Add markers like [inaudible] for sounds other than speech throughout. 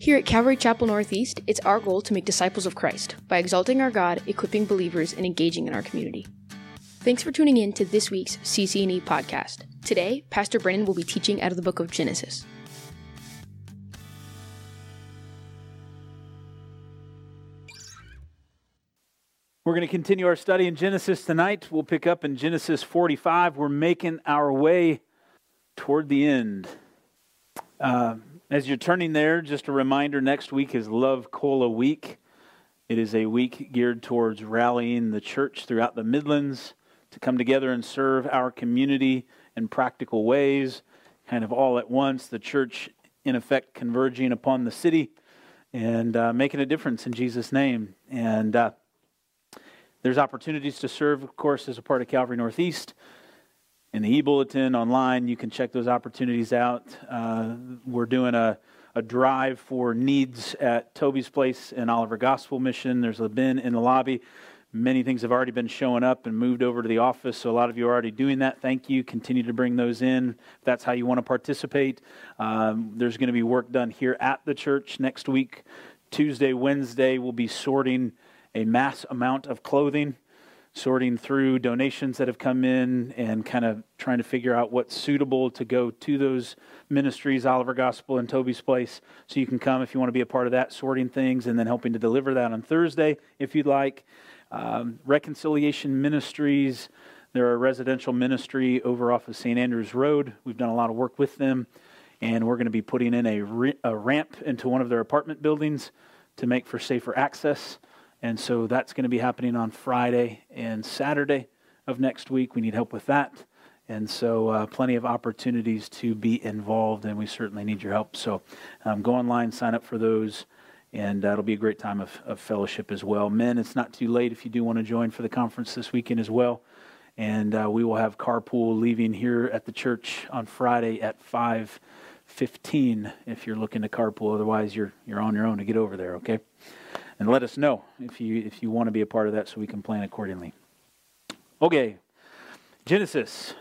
Here at Calvary Chapel Northeast, it's our goal to make disciples of Christ by exalting our God, equipping believers, and engaging in our community. Thanks for tuning in to this week's CCNE podcast. Today, Pastor Brennan will be teaching out of the book of Genesis. We're going to continue our study in Genesis tonight. We'll pick up in Genesis 45. We're making our way toward the end. Uh, as you're turning there, just a reminder next week is Love Cola Week. It is a week geared towards rallying the church throughout the Midlands to come together and serve our community in practical ways, kind of all at once. The church, in effect, converging upon the city and uh, making a difference in Jesus' name. And uh, there's opportunities to serve, of course, as a part of Calvary Northeast. In the e-bulletin online, you can check those opportunities out. Uh, we're doing a, a drive for needs at Toby's Place in Oliver Gospel Mission. There's a bin in the lobby. Many things have already been showing up and moved over to the office, so a lot of you are already doing that. Thank you. Continue to bring those in if that's how you want to participate. Um, there's going to be work done here at the church next week. Tuesday, Wednesday, we'll be sorting a mass amount of clothing sorting through donations that have come in and kind of trying to figure out what's suitable to go to those ministries, Oliver Gospel and Toby's Place. So you can come if you want to be a part of that, sorting things and then helping to deliver that on Thursday if you'd like. Um, Reconciliation Ministries, they're a residential ministry over off of St. Andrews Road. We've done a lot of work with them, and we're going to be putting in a, a ramp into one of their apartment buildings to make for safer access. And so that's going to be happening on Friday and Saturday of next week. We need help with that. And so, uh, plenty of opportunities to be involved, and we certainly need your help. So, um, go online, sign up for those, and uh, it'll be a great time of, of fellowship as well. Men, it's not too late if you do want to join for the conference this weekend as well. And uh, we will have carpool leaving here at the church on Friday at 5:15 if you're looking to carpool. Otherwise, you're you're on your own to get over there. Okay and let us know if you if you want to be a part of that so we can plan accordingly. Okay. Genesis.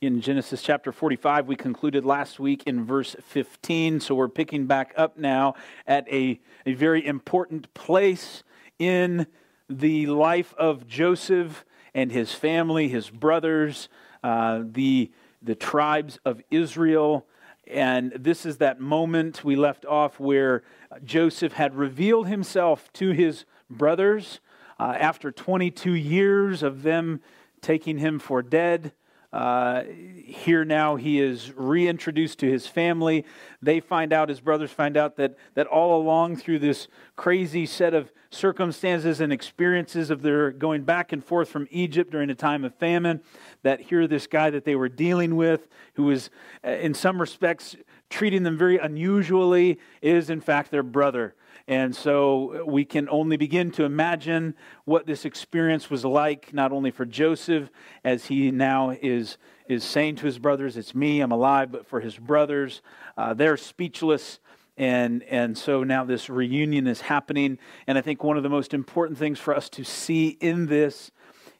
In Genesis chapter 45, we concluded last week in verse 15, so we're picking back up now at a, a very important place in the life of Joseph and his family, his brothers, uh, the, the tribes of Israel. And this is that moment we left off where Joseph had revealed himself to his brothers uh, after 22 years of them taking him for dead. Uh, here now he is reintroduced to his family. They find out, his brothers find out that, that all along through this crazy set of circumstances and experiences of their going back and forth from Egypt during a time of famine, that here this guy that they were dealing with, who was uh, in some respects treating them very unusually, is in fact their brother. And so we can only begin to imagine what this experience was like, not only for Joseph, as he now is, is saying to his brothers, It's me, I'm alive, but for his brothers, uh, they're speechless. And, and so now this reunion is happening. And I think one of the most important things for us to see in this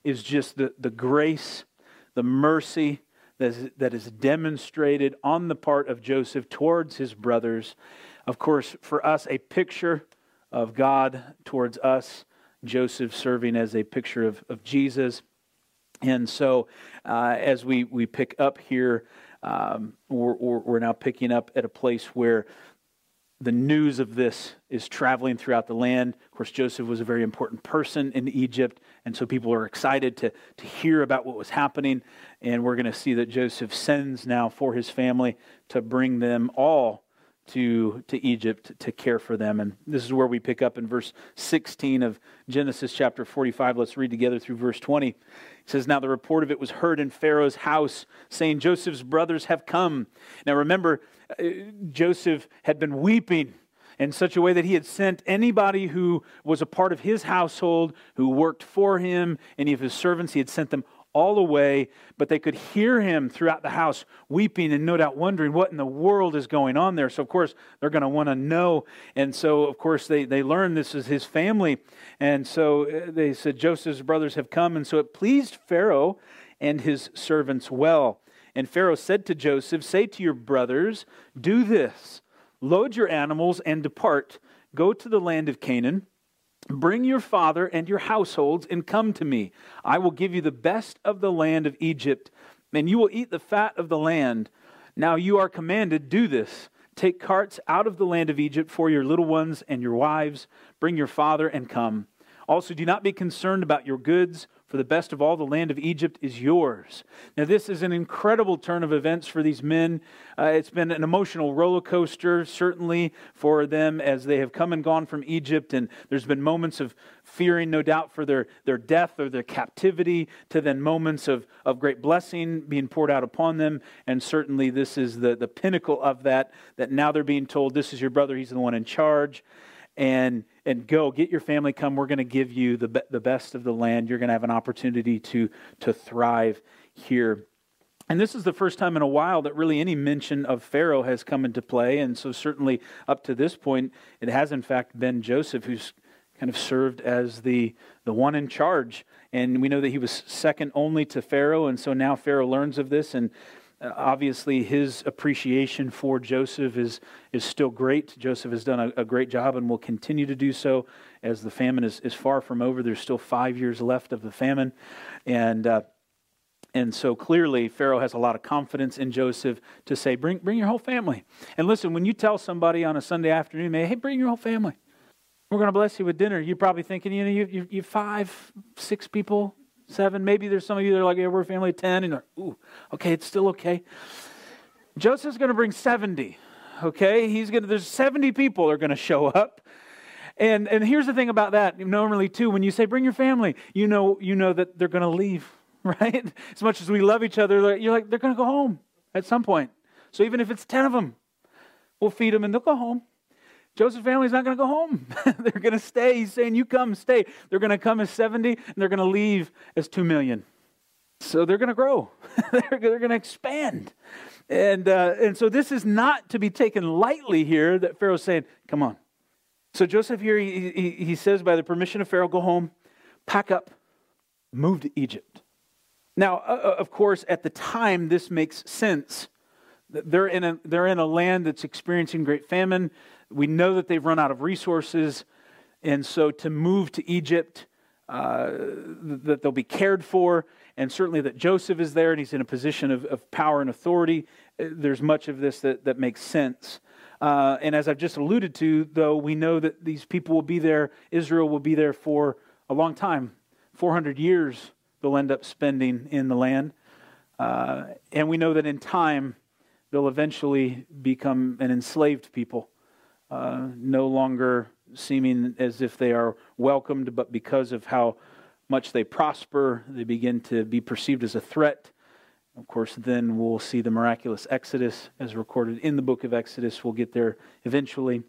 is just the, the grace, the mercy that is, that is demonstrated on the part of Joseph towards his brothers of course, for us, a picture of God towards us, Joseph serving as a picture of, of Jesus. And so, uh, as we, we pick up here, um, we're, we're now picking up at a place where the news of this is traveling throughout the land. Of course, Joseph was a very important person in Egypt, and so people are excited to, to hear about what was happening. And we're going to see that Joseph sends now for his family to bring them all to, to Egypt to care for them. And this is where we pick up in verse 16 of Genesis chapter 45. Let's read together through verse 20. It says, Now the report of it was heard in Pharaoh's house, saying, Joseph's brothers have come. Now remember, uh, Joseph had been weeping in such a way that he had sent anybody who was a part of his household, who worked for him, any of his servants, he had sent them all away, but they could hear him throughout the house weeping and no doubt wondering what in the world is going on there. So, of course, they're going to want to know. And so, of course, they, they learn this is his family. And so uh, they said, Joseph's brothers have come. And so it pleased Pharaoh and his servants well. And Pharaoh said to Joseph, Say to your brothers, do this Load your animals and depart. Go to the land of Canaan. Bring your father and your households and come to me. I will give you the best of the land of Egypt, and you will eat the fat of the land. Now you are commanded, do this. Take carts out of the land of Egypt for your little ones and your wives. Bring your father and come. Also, do not be concerned about your goods for the best of all the land of Egypt is yours. Now, this is an incredible turn of events for these men. Uh, it's been an emotional roller coaster, certainly, for them as they have come and gone from Egypt. And there's been moments of fearing, no doubt, for their, their death or their captivity, to then moments of, of great blessing being poured out upon them. And certainly, this is the, the pinnacle of that, that now they're being told, This is your brother, he's the one in charge and and go get your family come we're going to give you the, be- the best of the land. You're going to have an opportunity to to thrive here. And this is the first time in a while that really any mention of pharaoh has come into play. And so certainly up to this point it has in fact been joseph who's kind of served as the the one in charge. And we know that he was second only to pharaoh. And so now pharaoh learns of this and obviously, his appreciation for Joseph is, is still great. Joseph has done a, a, great job and will continue to do so as the famine is, is far from over. There's still five years left of the famine. And, uh, and so clearly, Pharaoh has a lot of confidence in Joseph to say, bring, bring your whole family. And listen, when you tell somebody on a Sunday afternoon, hey, bring your whole family. We're going to bless you with dinner. You're probably thinking, you know, you, you, you five, six people, seven. Maybe there's some of you that are like, yeah, we're a family of 10. And you're ooh, okay, it's still okay. Joseph's going to bring 70. Okay, he's going to, there's 70 people are going to show up. And, and here's the thing about that. Normally, too, when you say bring your family, you know, you know that they're going to leave, [laughs] right? As much as we love each other, you're like, they're going to go home at some point. So even if it's 10 of them, we'll feed them and they'll go home. Joseph's family's not going to go home. [laughs] they're going to stay. He's saying, You come, stay. They're going to come as 70, and they're going to leave as 2 million. So they're going to grow, [laughs] they're, they're going to expand. And, uh, and so this is not to be taken lightly here that Pharaoh's saying, Come on. So Joseph here, he, he, he says, by the permission of Pharaoh, go home, pack up, move to Egypt. Now, uh, of course, at the time, this makes sense. They're in, a, they're in a land that's experiencing great famine. We know that they've run out of resources, and so to move to Egypt, uh, that they'll be cared for, and certainly that Joseph is there and he's in a position of, of power and authority. Uh, there's much of this that, that makes sense. Uh, and as I've just alluded to, though, we know that these people will be there, Israel will be there for a long time 400 years they'll end up spending in the land. Uh, and we know that in time, they'll eventually become an enslaved people uh, no longer seeming as if they are welcomed, but because of how much they prosper, they begin to be perceived as a threat. Of course, then we'll see the miraculous Exodus as recorded in the book of Exodus. We'll get there eventually.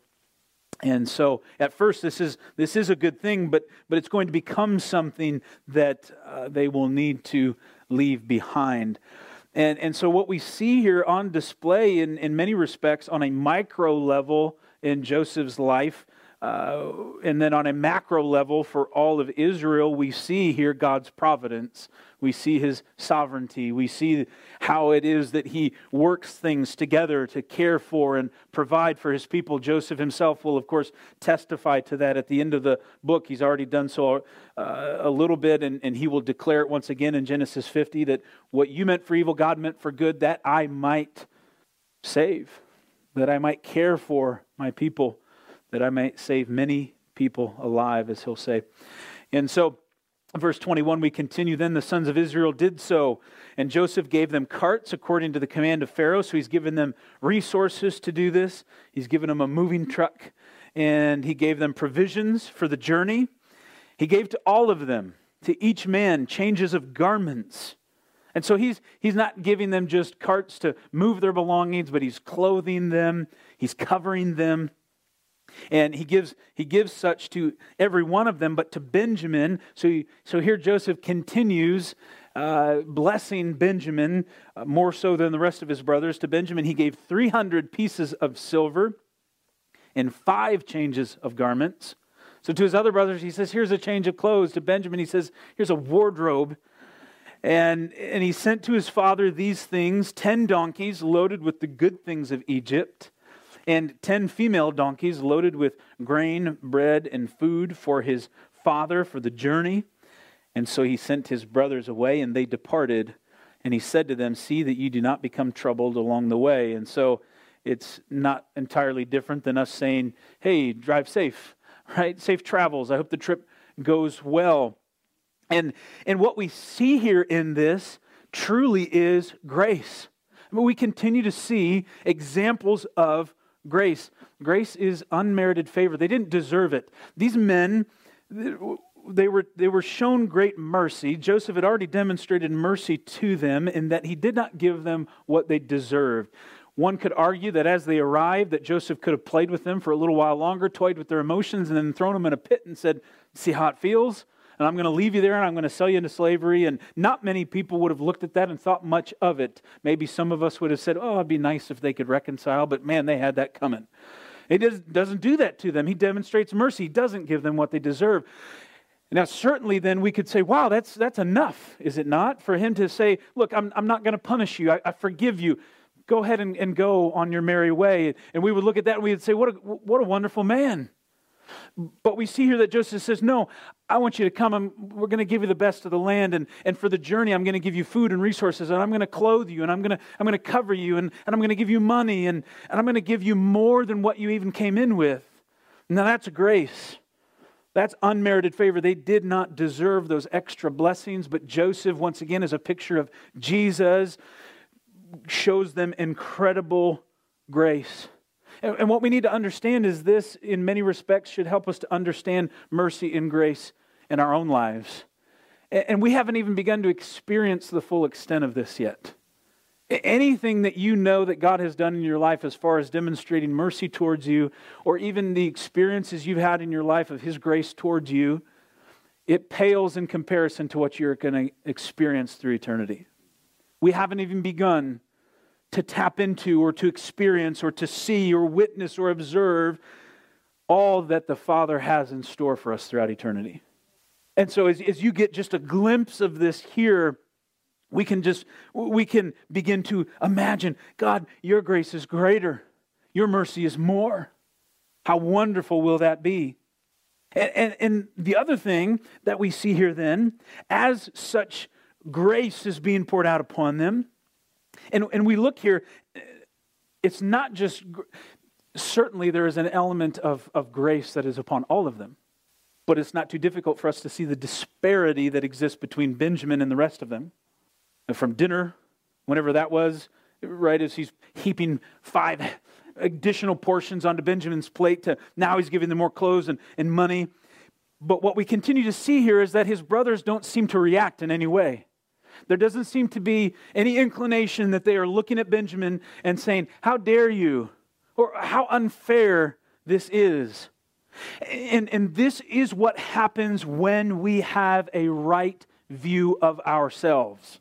And so, at first, this is this is a good thing, but but it's going to become something that uh, they will need to leave behind. And and so, what we see here on display, in in many respects, on a micro level, in Joseph's life. Uh, and then on a macro level for all of Israel, we see here God's providence. We see his sovereignty. We see how it is that he works things together to care for and provide for his people. Joseph himself will, of course, testify to that at the end of the book. He's already done so uh, a little bit, and, and he will declare it once again in Genesis 50 that what you meant for evil, God meant for good, that I might save that I might care for my people, that I may save many people alive, as he'll say. And so, verse 21, we continue. Then the sons of Israel did so, and Joseph gave them carts according to the command of Pharaoh. So he's given them resources to do this, he's given them a moving truck, and he gave them provisions for the journey. He gave to all of them, to each man, changes of garments and so he's, he's not giving them just carts to move their belongings, but he's clothing them, he's covering them. And he gives, he gives such to every one of them, but to Benjamin. So, he, so here Joseph continues uh, blessing Benjamin uh, more so than the rest of his brothers. To Benjamin, he gave 300 pieces of silver and five changes of garments. So to his other brothers, he says, Here's a change of clothes. To Benjamin, he says, Here's a wardrobe and, and he sent to his father these things ten donkeys loaded with the good things of Egypt, and ten female donkeys loaded with grain, bread, and food for his father for the journey. And so he sent his brothers away, and they departed. And he said to them, See that you do not become troubled along the way. And so it's not entirely different than us saying, Hey, drive safe, [laughs] right? Safe travels. I hope the trip goes well. And, and what we see here in this truly is grace. I mean, we continue to see examples of grace. Grace is unmerited favor. They didn't deserve it. These men, they were, they were shown great mercy. Joseph had already demonstrated mercy to them in that he did not give them what they deserved. One could argue that as they arrived, that Joseph could have played with them for a little while longer, toyed with their emotions, and then thrown them in a pit and said, See how it feels? And I'm going to leave you there and I'm going to sell you into slavery. And not many people would have looked at that and thought much of it. Maybe some of us would have said, Oh, it'd be nice if they could reconcile, but man, they had that coming. He doesn't do that to them. He demonstrates mercy. He doesn't give them what they deserve. Now, certainly, then we could say, wow, that's, that's enough, is it not? For him to say, look, I'm, I'm not going to punish you, I, I forgive you go ahead and, and go on your merry way. And we would look at that and we would say, what a, what a wonderful man. But we see here that Joseph says, No, I want you to come. I'm, we're going to give you the best of the land. And, and for the journey, I'm going to give you food and resources. And I'm going to clothe you. And I'm going to, I'm going to cover you. And, and I'm going to give you money. And, and I'm going to give you more than what you even came in with. Now, that's grace. That's unmerited favor. They did not deserve those extra blessings. But Joseph, once again, is a picture of Jesus shows them incredible grace. And, and what we need to understand is this, in many respects, should help us to understand mercy and grace in our own lives. And, and we haven't even begun to experience the full extent of this yet. Anything that you know that God has done in your life as far as demonstrating mercy towards you, or even the experiences you've had in your life of His grace towards you, it pales in comparison to what you're going to experience through eternity. We haven't even begun to tap into or to experience or to see or witness or observe all that the Father has in store for us throughout eternity. And so as, as you get just a glimpse of this here, we can just we can begin to imagine, God, your grace is greater. Your mercy is more. How wonderful will that be? And, and, and the other thing that we see here then, as such grace is being poured out upon them, and, and we look here, it's not just, certainly there is an element of, of grace that is upon all of them, but it's not too difficult for us to see the disparity that exists between Benjamin and the rest of them. From dinner, whenever that was, right as he's heaping five additional portions onto Benjamin's plate to now he's giving them more clothes and, and money. But what we continue to see here is that his brothers don't seem to react in any way. There doesn't seem to be any inclination that they are looking at Benjamin and saying, How dare you? Or how unfair this is. And, and this is what happens when we have a right view of ourselves.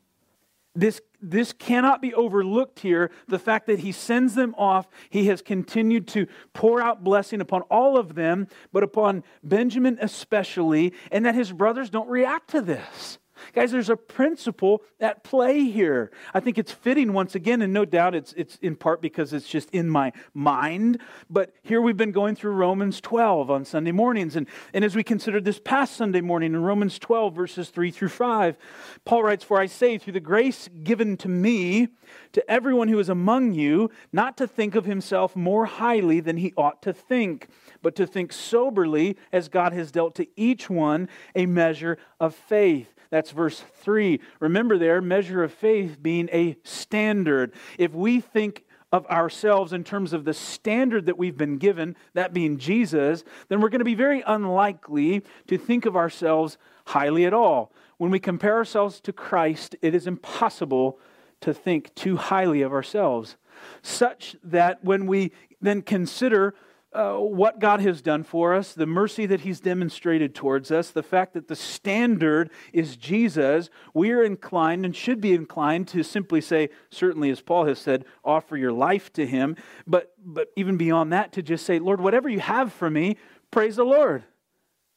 This, this cannot be overlooked here. The fact that he sends them off, he has continued to pour out blessing upon all of them, but upon Benjamin especially, and that his brothers don't react to this. Guys, there's a principle at play here. I think it's fitting once again, and no doubt it's, it's in part because it's just in my mind. But here we've been going through Romans 12 on Sunday mornings. And, and as we considered this past Sunday morning in Romans 12, verses 3 through 5, Paul writes, For I say, through the grace given to me, to everyone who is among you, not to think of himself more highly than he ought to think, but to think soberly as God has dealt to each one a measure of faith. That's verse 3. Remember there, measure of faith being a standard. If we think of ourselves in terms of the standard that we've been given, that being Jesus, then we're going to be very unlikely to think of ourselves highly at all. When we compare ourselves to Christ, it is impossible to think too highly of ourselves, such that when we then consider uh, what God has done for us, the mercy that He's demonstrated towards us, the fact that the standard is Jesus, we are inclined and should be inclined to simply say, certainly as Paul has said, offer your life to Him. But, but even beyond that, to just say, Lord, whatever you have for me, praise the Lord.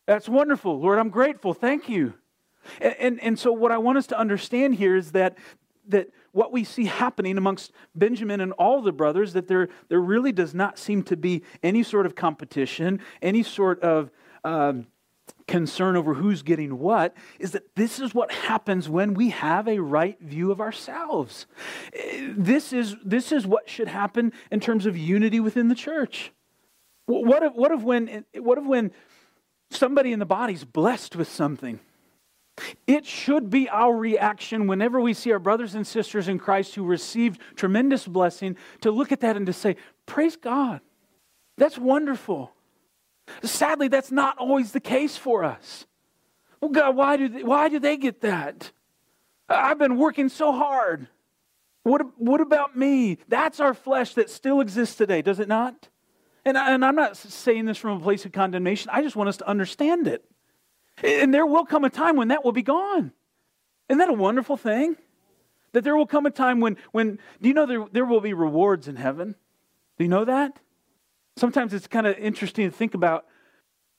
That's wonderful. Lord, I'm grateful. Thank you. And, and, and so, what I want us to understand here is that, that what we see happening amongst Benjamin and all the brothers, that there, there really does not seem to be any sort of competition, any sort of um, concern over who's getting what, is that this is what happens when we have a right view of ourselves. This is, this is what should happen in terms of unity within the church. What if, what if, when, what if when somebody in the body's blessed with something? It should be our reaction whenever we see our brothers and sisters in Christ who received tremendous blessing to look at that and to say, Praise God. That's wonderful. Sadly, that's not always the case for us. Well, God, why do they, why do they get that? I've been working so hard. What, what about me? That's our flesh that still exists today, does it not? And, I, and I'm not saying this from a place of condemnation. I just want us to understand it. And there will come a time when that will be gone. Isn't that a wonderful thing? That there will come a time when, when do you know there, there will be rewards in heaven? Do you know that? Sometimes it's kind of interesting to think about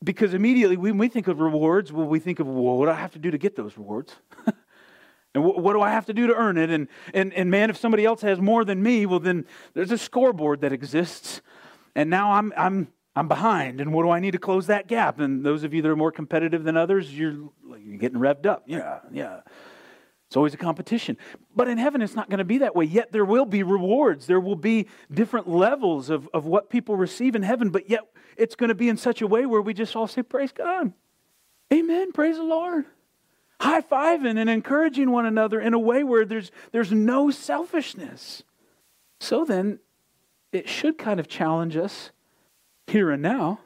because immediately when we think of rewards, well, we think of, well, what do I have to do to get those rewards? [laughs] and what, what do I have to do to earn it? And, and, and man, if somebody else has more than me, well, then there's a scoreboard that exists. And now I'm, I'm, I'm behind. And what do I need to close that gap? And those of you that are more competitive than others, you're, you're getting revved up. Yeah, yeah. It's always a competition. But in heaven, it's not going to be that way. Yet there will be rewards. There will be different levels of, of what people receive in heaven, but yet it's going to be in such a way where we just all say, Praise God. Amen. Praise the Lord. High fiving and encouraging one another in a way where there's, there's no selfishness. So then, it should kind of challenge us here and now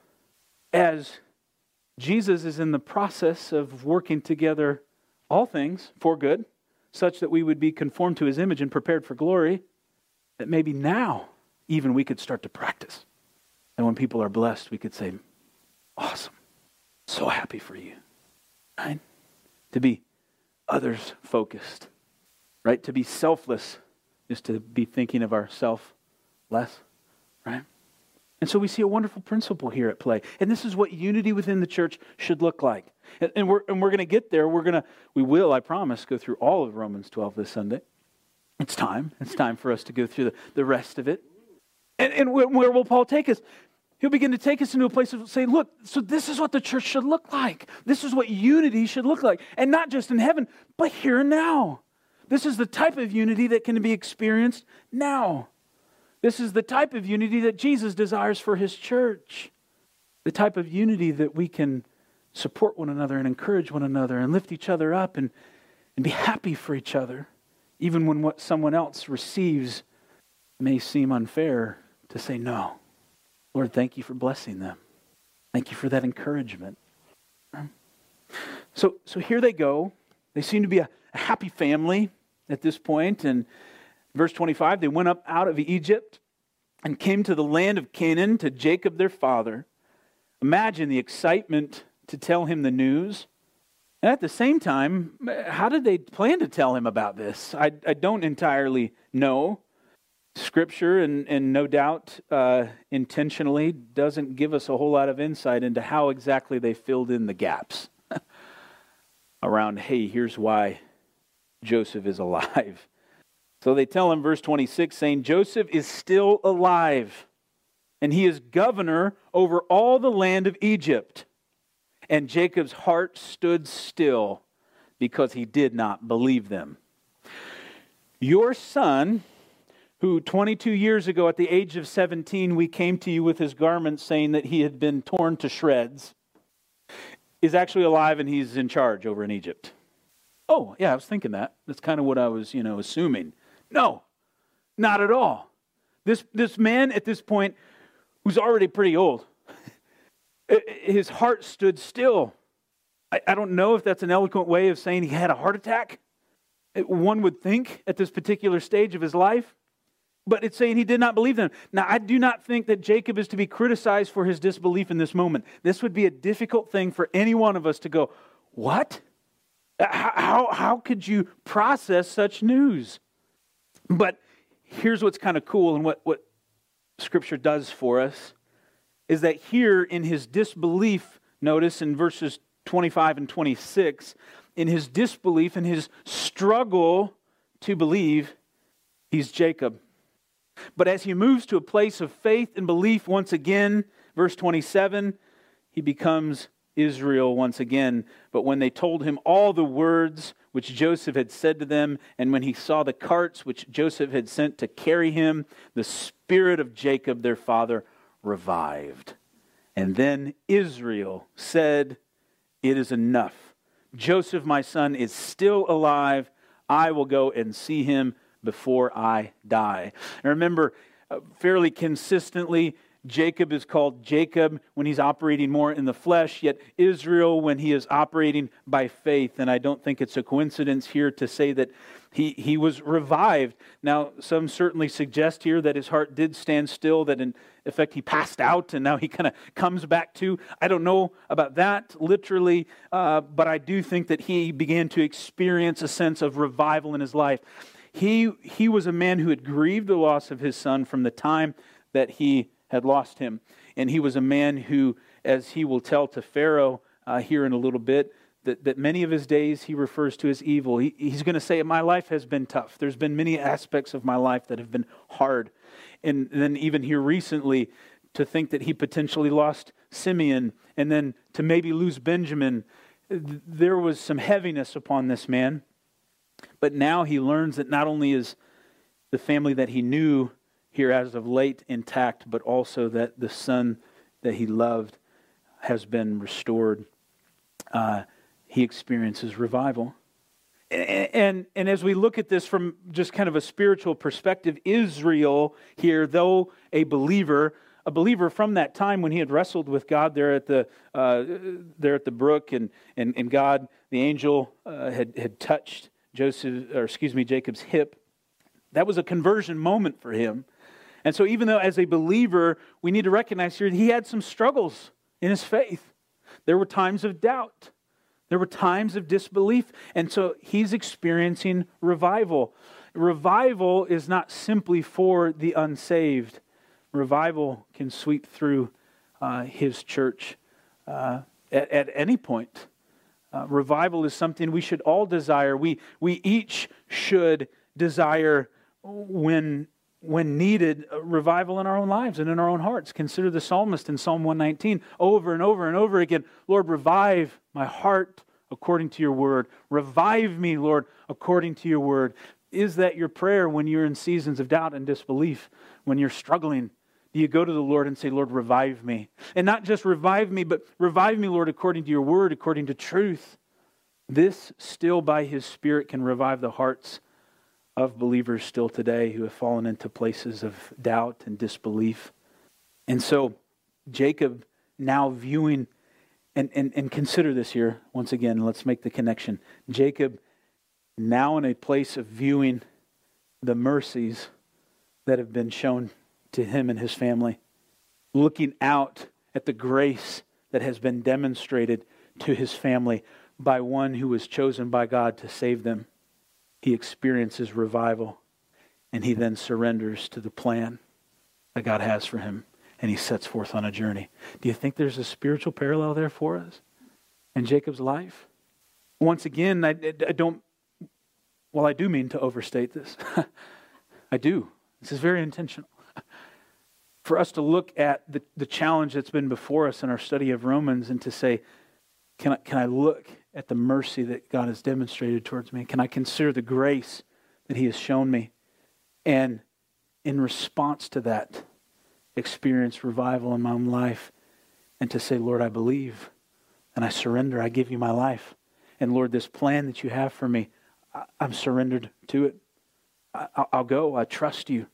as Jesus is in the process of working together all things for good such that we would be conformed to his image and prepared for glory, that maybe now even we could start to practice. And when people are blessed, we could say, Awesome. So happy for you. Right? To be others focused. Right? To be selfless is to be thinking of ourself less. Right? And so we see a wonderful principle here at play. And this is what unity within the church should look like. And, we're, and we're going to get there. We're going to, we will, I promise, go through all of Romans 12 this Sunday. It's time. It's time for us to go through the, the rest of it. And, and where, where will Paul take us? He'll begin to take us into a place of saying, look, so this is what the church should look like. This is what unity should look like. And not just in heaven, but here and now. This is the type of unity that can be experienced now. This is the type of unity that Jesus desires for his church. The type of unity that we can support one another and encourage one another and lift each other up and, and be happy for each other, even when what someone else receives may seem unfair, to say, No. Lord, thank you for blessing them. Thank you for that encouragement. So, so here they go. They seem to be a, a happy family at this point, and Verse 25 They went up out of Egypt and came to the land of Canaan to Jacob their father. Imagine the excitement to tell him the news. And at the same time, how did they plan to tell him about this? I, I don't entirely know. Scripture, and, and no doubt uh, intentionally, doesn't give us a whole lot of insight into how exactly they filled in the gaps [laughs] around, hey, here's why Joseph is [laughs] alive. So they tell him, verse 26, saying, Joseph is still alive, and he is governor over all the land of Egypt. And Jacob's heart stood still because he did not believe them. Your son, who 22 years ago, at the age of 17, we came to you with his garments saying that he had been torn to shreds, is actually alive and he's in charge over in Egypt. Oh, yeah, I was thinking that. That's kind of what I was, you know, assuming. No, not at all. This, this man at this point, who's already pretty old, [laughs] his heart stood still. I, I don't know if that's an eloquent way of saying he had a heart attack. One would think at this particular stage of his life. But it's saying he did not believe them. Now, I do not think that Jacob is to be criticized for his disbelief in this moment. This would be a difficult thing for any one of us to go, What? How, how, how could you process such news? But here's what's kind of cool and what, what Scripture does for us is that here in his disbelief, notice in verses 25 and 26, in his disbelief and his struggle to believe, He's Jacob. But as he moves to a place of faith and belief once again, verse 27, he becomes Israel once again. But when they told him all the words which Joseph had said to them, and when he saw the carts which Joseph had sent to carry him, the spirit of Jacob their father revived. And then Israel said, It is enough. Joseph, my son, is still alive. I will go and see him before I die. And remember, uh, fairly consistently, Jacob is called Jacob when he's operating more in the flesh, yet Israel when he is operating by faith. And I don't think it's a coincidence here to say that he, he was revived. Now, some certainly suggest here that his heart did stand still, that in effect he passed out and now he kind of comes back to. I don't know about that literally, uh, but I do think that he began to experience a sense of revival in his life. He, he was a man who had grieved the loss of his son from the time that he had lost him. And he was a man who, as he will tell to Pharaoh uh, here in a little bit, that, that many of his days he refers to as evil. He, he's going to say, My life has been tough. There's been many aspects of my life that have been hard. And then, even here recently, to think that he potentially lost Simeon and then to maybe lose Benjamin, there was some heaviness upon this man. But now he learns that not only is the family that he knew here as of late intact, but also that the son that he loved has been restored. Uh, he experiences revival. And, and, as we look at this from just kind of a spiritual perspective, Israel here, though a believer, a believer from that time when he had wrestled with God there at the, uh, there at the brook, and, and, and God, the angel, uh, had, had touched Joseph, or excuse me, Jacob's hip. That was a conversion moment for him. And so, even though as a believer, we need to recognize here he had some struggles in his faith. There were times of doubt, there were times of disbelief. And so, he's experiencing revival. Revival is not simply for the unsaved, revival can sweep through uh, his church uh, at, at, any point. Uh, revival is something we should all desire. We, we each should desire when when needed, uh, revival in our own lives and in our own hearts. Consider the psalmist in Psalm 119 over and over and over again Lord, revive my heart according to your word. Revive me, Lord, according to your word. Is that your prayer when you're in seasons of doubt and disbelief, when you're struggling? Do you go to the Lord and say, Lord, revive me? And not just revive me, but revive me, Lord, according to your word, according to truth. This still by his Spirit can revive the hearts of believers still today who have fallen into places of doubt and disbelief. And so, Jacob now viewing, and, and, and consider this here once again, let's make the connection. Jacob now in a place of viewing the mercies that have been shown to him and his family, looking out at the grace that has been demonstrated to his family by one who was chosen by God to save them he experiences revival and he then surrenders to the plan that God has for him and he sets forth on a journey. Do you think there's a spiritual parallel there for us in Jacob's life? Once again, I, I don't, well, I do mean to overstate this. [laughs] I do. This is very intentional. For us to look at the, the challenge that's been before us in our study of Romans and to say, can I, can I look at the mercy that God has demonstrated towards me? Can I consider the grace that He has shown me? And in response to that, experience revival in my own life and to say, Lord, I believe and I surrender. I give you my life. And Lord, this plan that you have for me, I'm surrendered to it. I'll go. I trust you.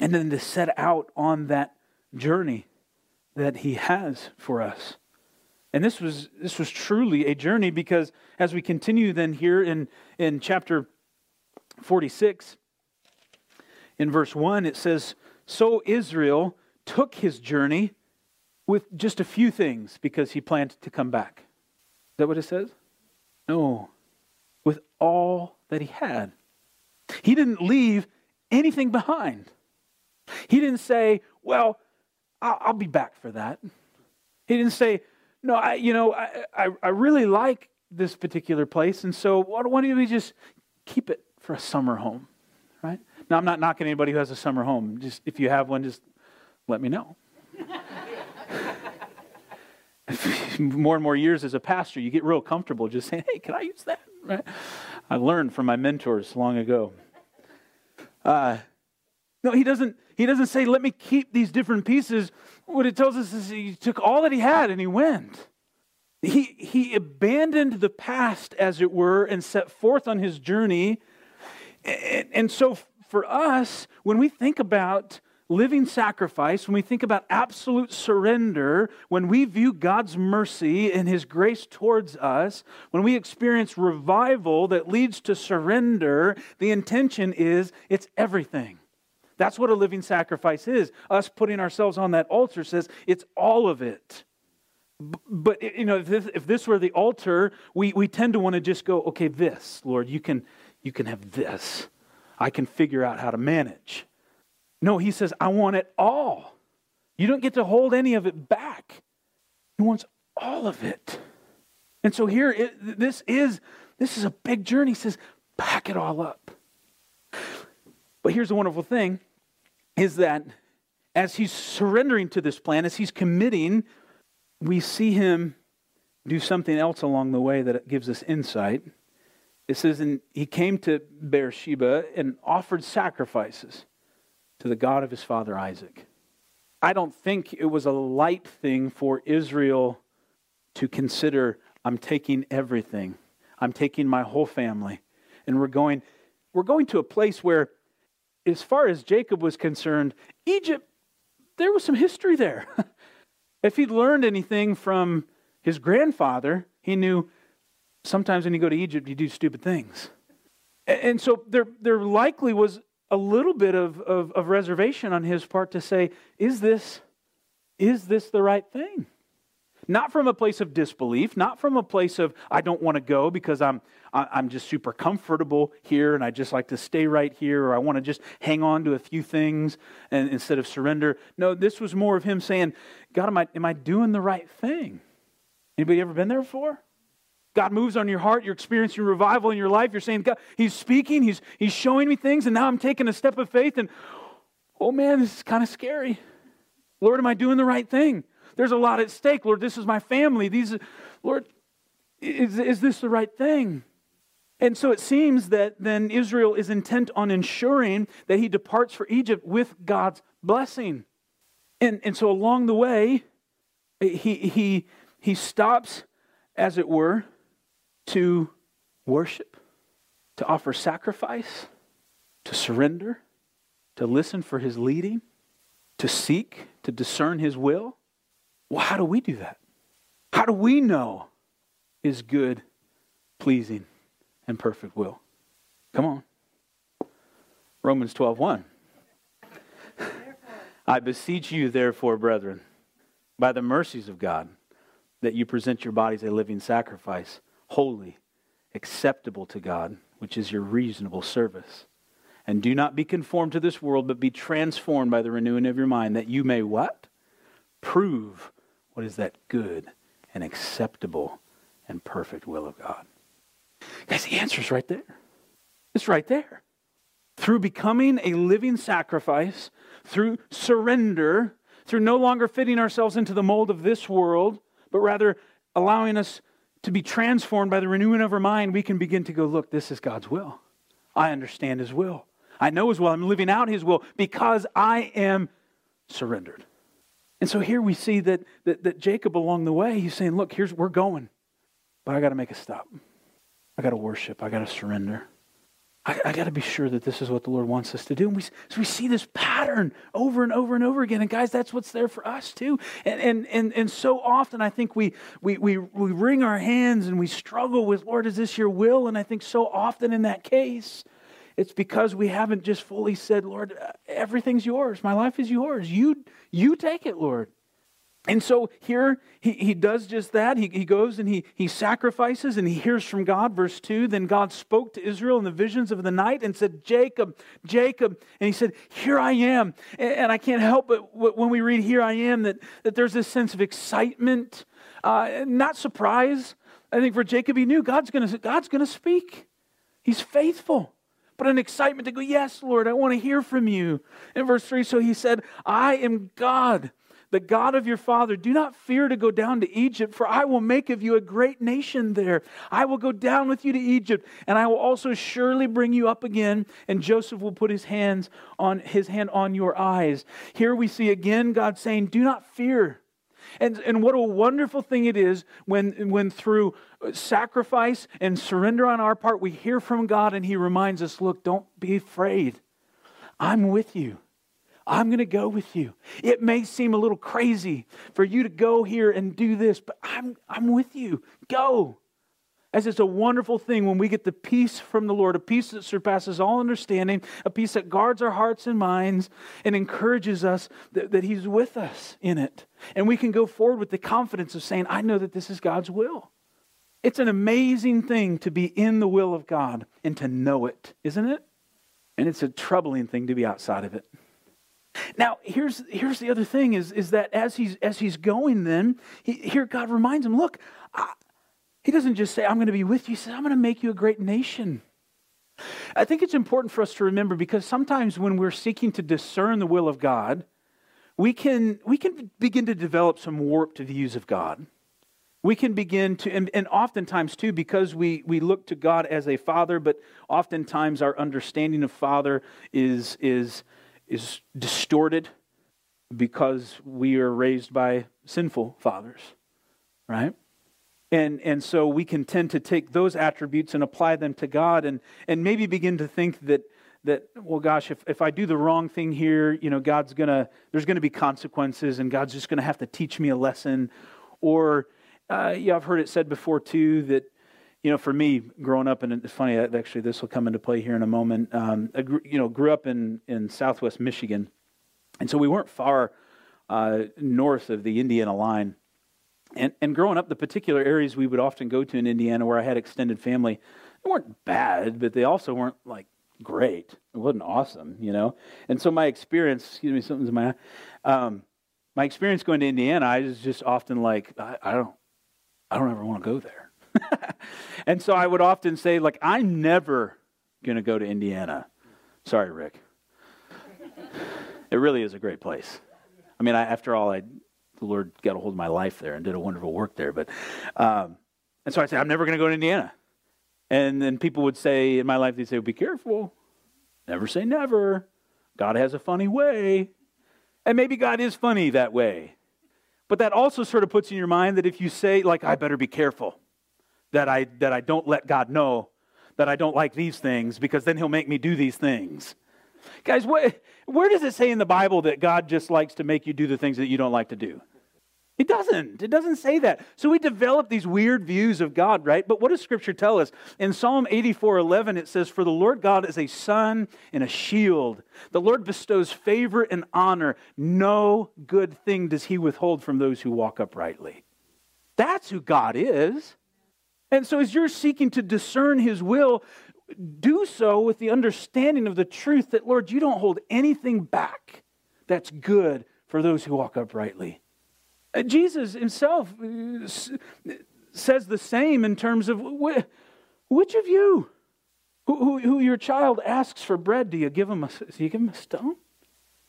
And then to set out on that journey that He has for us. And this was, this was truly a journey because as we continue then here in, in chapter 46, in verse 1, it says, So Israel took his journey with just a few things because he planned to come back. Is that what it says? No. With all that he had. He didn't leave anything behind. He didn't say, Well, I'll, I'll be back for that. He didn't say, no, I, you know, I, I, I really like this particular place, and so why don't we just keep it for a summer home, right? Now, I'm not knocking anybody who has a summer home. Just if you have one, just let me know. [laughs] more and more years as a pastor, you get real comfortable just saying, hey, can I use that? Right? I learned from my mentors long ago. Uh, no, he doesn't, he doesn't say, let me keep these different pieces. What it tells us is he took all that he had and he went. He, he abandoned the past, as it were, and set forth on his journey. And, and so for us, when we think about living sacrifice, when we think about absolute surrender, when we view God's mercy and His grace towards us, when we experience revival that leads to surrender, the intention is it's everything. That's what a living sacrifice is. Us putting ourselves on that altar says it's all of it. But you know, if this, if this were the altar, we, we tend to want to just go, okay, this, Lord, you can you can have this. I can figure out how to manage. No, he says, I want it all. You don't get to hold any of it back. He wants all of it. And so here, it, this is this is a big journey. He says, pack it all up. But here's the wonderful thing is that as he's surrendering to this plan, as he's committing, we see him do something else along the way that gives us insight. It says, and he came to Beersheba and offered sacrifices to the God of his father Isaac. I don't think it was a light thing for Israel to consider I'm taking everything. I'm taking my whole family. And we're going we're going to a place where as far as Jacob was concerned, Egypt there was some history there. [laughs] if he'd learned anything from his grandfather, he knew sometimes when you go to Egypt you do stupid things. And so there there likely was a little bit of, of, of reservation on his part to say, is this, is this the right thing? Not from a place of disbelief, not from a place of, I don't want to go because I'm, I'm just super comfortable here and I just like to stay right here or I want to just hang on to a few things and, instead of surrender. No, this was more of him saying, God, am I, am I doing the right thing? Anybody ever been there before? God moves on your heart, you're experiencing revival in your life, you're saying, God, He's speaking, He's, he's showing me things, and now I'm taking a step of faith, and oh man, this is kind of scary. Lord, am I doing the right thing? There's a lot at stake. Lord, this is my family. These, Lord, is, is this the right thing? And so it seems that then Israel is intent on ensuring that he departs for Egypt with God's blessing. And, and so along the way, he, he, he stops, as it were, to worship, to offer sacrifice, to surrender, to listen for his leading, to seek, to discern his will. Well, how do we do that? How do we know his good, pleasing, and perfect will? Come on. Romans 12 1. I beseech you, therefore, brethren, by the mercies of God, that you present your bodies a living sacrifice holy, acceptable to God, which is your reasonable service. And do not be conformed to this world, but be transformed by the renewing of your mind, that you may what? Prove what is that good and acceptable and perfect will of God. Guys, the answer is right there. It's right there. Through becoming a living sacrifice, through surrender, through no longer fitting ourselves into the mold of this world, but rather allowing us to be transformed by the renewing of our mind, we can begin to go, look, this is God's will. I understand His will. I know His will. I'm living out His will because I am surrendered. And so here we see that, that, that Jacob along the way, he's saying, look, here's we're going, but I got to make a stop. I got to worship. I got to surrender. I, I got to be sure that this is what the Lord wants us to do. And we, so we see this pattern over and over and over again. And guys, that's what's there for us too. And, and, and, and so often I think we, we, we, we wring our hands and we struggle with, Lord, is this your will? And I think so often in that case, it's because we haven't just fully said, Lord, everything's yours. My life is yours. You, you take it, Lord. And so here he, he does just that. He, he goes and he, he sacrifices and he hears from God. Verse 2 Then God spoke to Israel in the visions of the night and said, Jacob, Jacob. And he said, Here I am. And, and I can't help but when we read Here I am that, that there's this sense of excitement, uh, not surprise. I think for Jacob, he knew God's going God's going to speak. He's faithful. But an excitement to go, Yes, Lord, I want to hear from you. In verse 3, so he said, I am God, the God of your father. Do not fear to go down to Egypt, for I will make of you a great nation there. I will go down with you to Egypt, and I will also surely bring you up again, and Joseph will put his hands on his hand on your eyes. Here we see again God saying, Do not fear. And, and what a wonderful thing it is when, when through sacrifice and surrender on our part, we hear from God and He reminds us look, don't be afraid. I'm with you. I'm going to go with you. It may seem a little crazy for you to go here and do this, but I'm, I'm with you. Go. As it's a wonderful thing when we get the peace from the Lord, a peace that surpasses all understanding, a peace that guards our hearts and minds and encourages us that, that He's with us in it. And we can go forward with the confidence of saying, I know that this is God's will. It's an amazing thing to be in the will of God and to know it, isn't it? And it's a troubling thing to be outside of it. Now, here's, here's the other thing is, is that as he's, as he's going, then, he, here God reminds him, look, he doesn't just say, I'm going to be with you. He says, I'm going to make you a great nation. I think it's important for us to remember because sometimes when we're seeking to discern the will of God, we can, we can begin to develop some warped views of God. We can begin to, and, and oftentimes too, because we, we look to God as a father, but oftentimes our understanding of father is, is, is distorted because we are raised by sinful fathers, right? And, and so we can tend to take those attributes and apply them to God and, and maybe begin to think that, that well, gosh, if, if I do the wrong thing here, you know, God's going to, there's going to be consequences and God's just going to have to teach me a lesson. Or, uh, yeah, I've heard it said before too that, you know, for me, growing up, and it's funny, actually, this will come into play here in a moment. Um, I grew, you know, grew up in, in southwest Michigan. And so we weren't far uh, north of the Indiana line. And, and growing up, the particular areas we would often go to in Indiana where I had extended family, they weren't bad, but they also weren't like great. It wasn't awesome, you know. And so my experience, excuse me, something's in my, um, my experience going to Indiana, I was just often like, I, I don't, I don't ever want to go there. [laughs] and so I would often say, like, I'm never going to go to Indiana. Sorry, Rick. it really is a great place. I mean, I, after all, I the Lord got a hold of my life there and did a wonderful work there. But um, and so I said, I'm never going to go to Indiana. And then people would say in my life, they'd say, "Be careful, never say never. God has a funny way, and maybe God is funny that way." But that also sort of puts in your mind that if you say, like, I better be careful that I that I don't let God know that I don't like these things because then He'll make me do these things. Guys, what, where does it say in the Bible that God just likes to make you do the things that you don't like to do? It doesn't. It doesn't say that. So we develop these weird views of God, right? But what does Scripture tell us? In Psalm 84 11, it says, For the Lord God is a sun and a shield. The Lord bestows favor and honor. No good thing does he withhold from those who walk uprightly. That's who God is. And so as you're seeking to discern his will, do so with the understanding of the truth that, Lord, you don't hold anything back that's good for those who walk uprightly. Jesus himself uh, says the same in terms of which of you, who, who, who, your child asks for bread, do you give him a, do you give him a stone?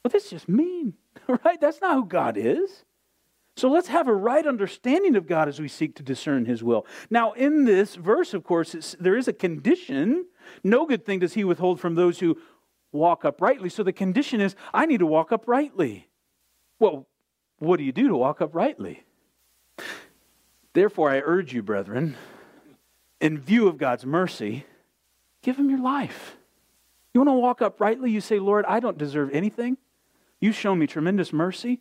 Well, that's just mean, [laughs] right? That's not who God is. So let's have a right understanding of God as we seek to discern His will. Now, in this verse, of course, there is a condition. No good thing does He withhold from those who walk uprightly. So the condition is, I need to walk uprightly. Well, what do you do to walk uprightly? Therefore, I urge you, brethren, in view of God's mercy, give him your life. You want to walk uprightly? You say, Lord, I don't deserve anything. You've shown me tremendous mercy.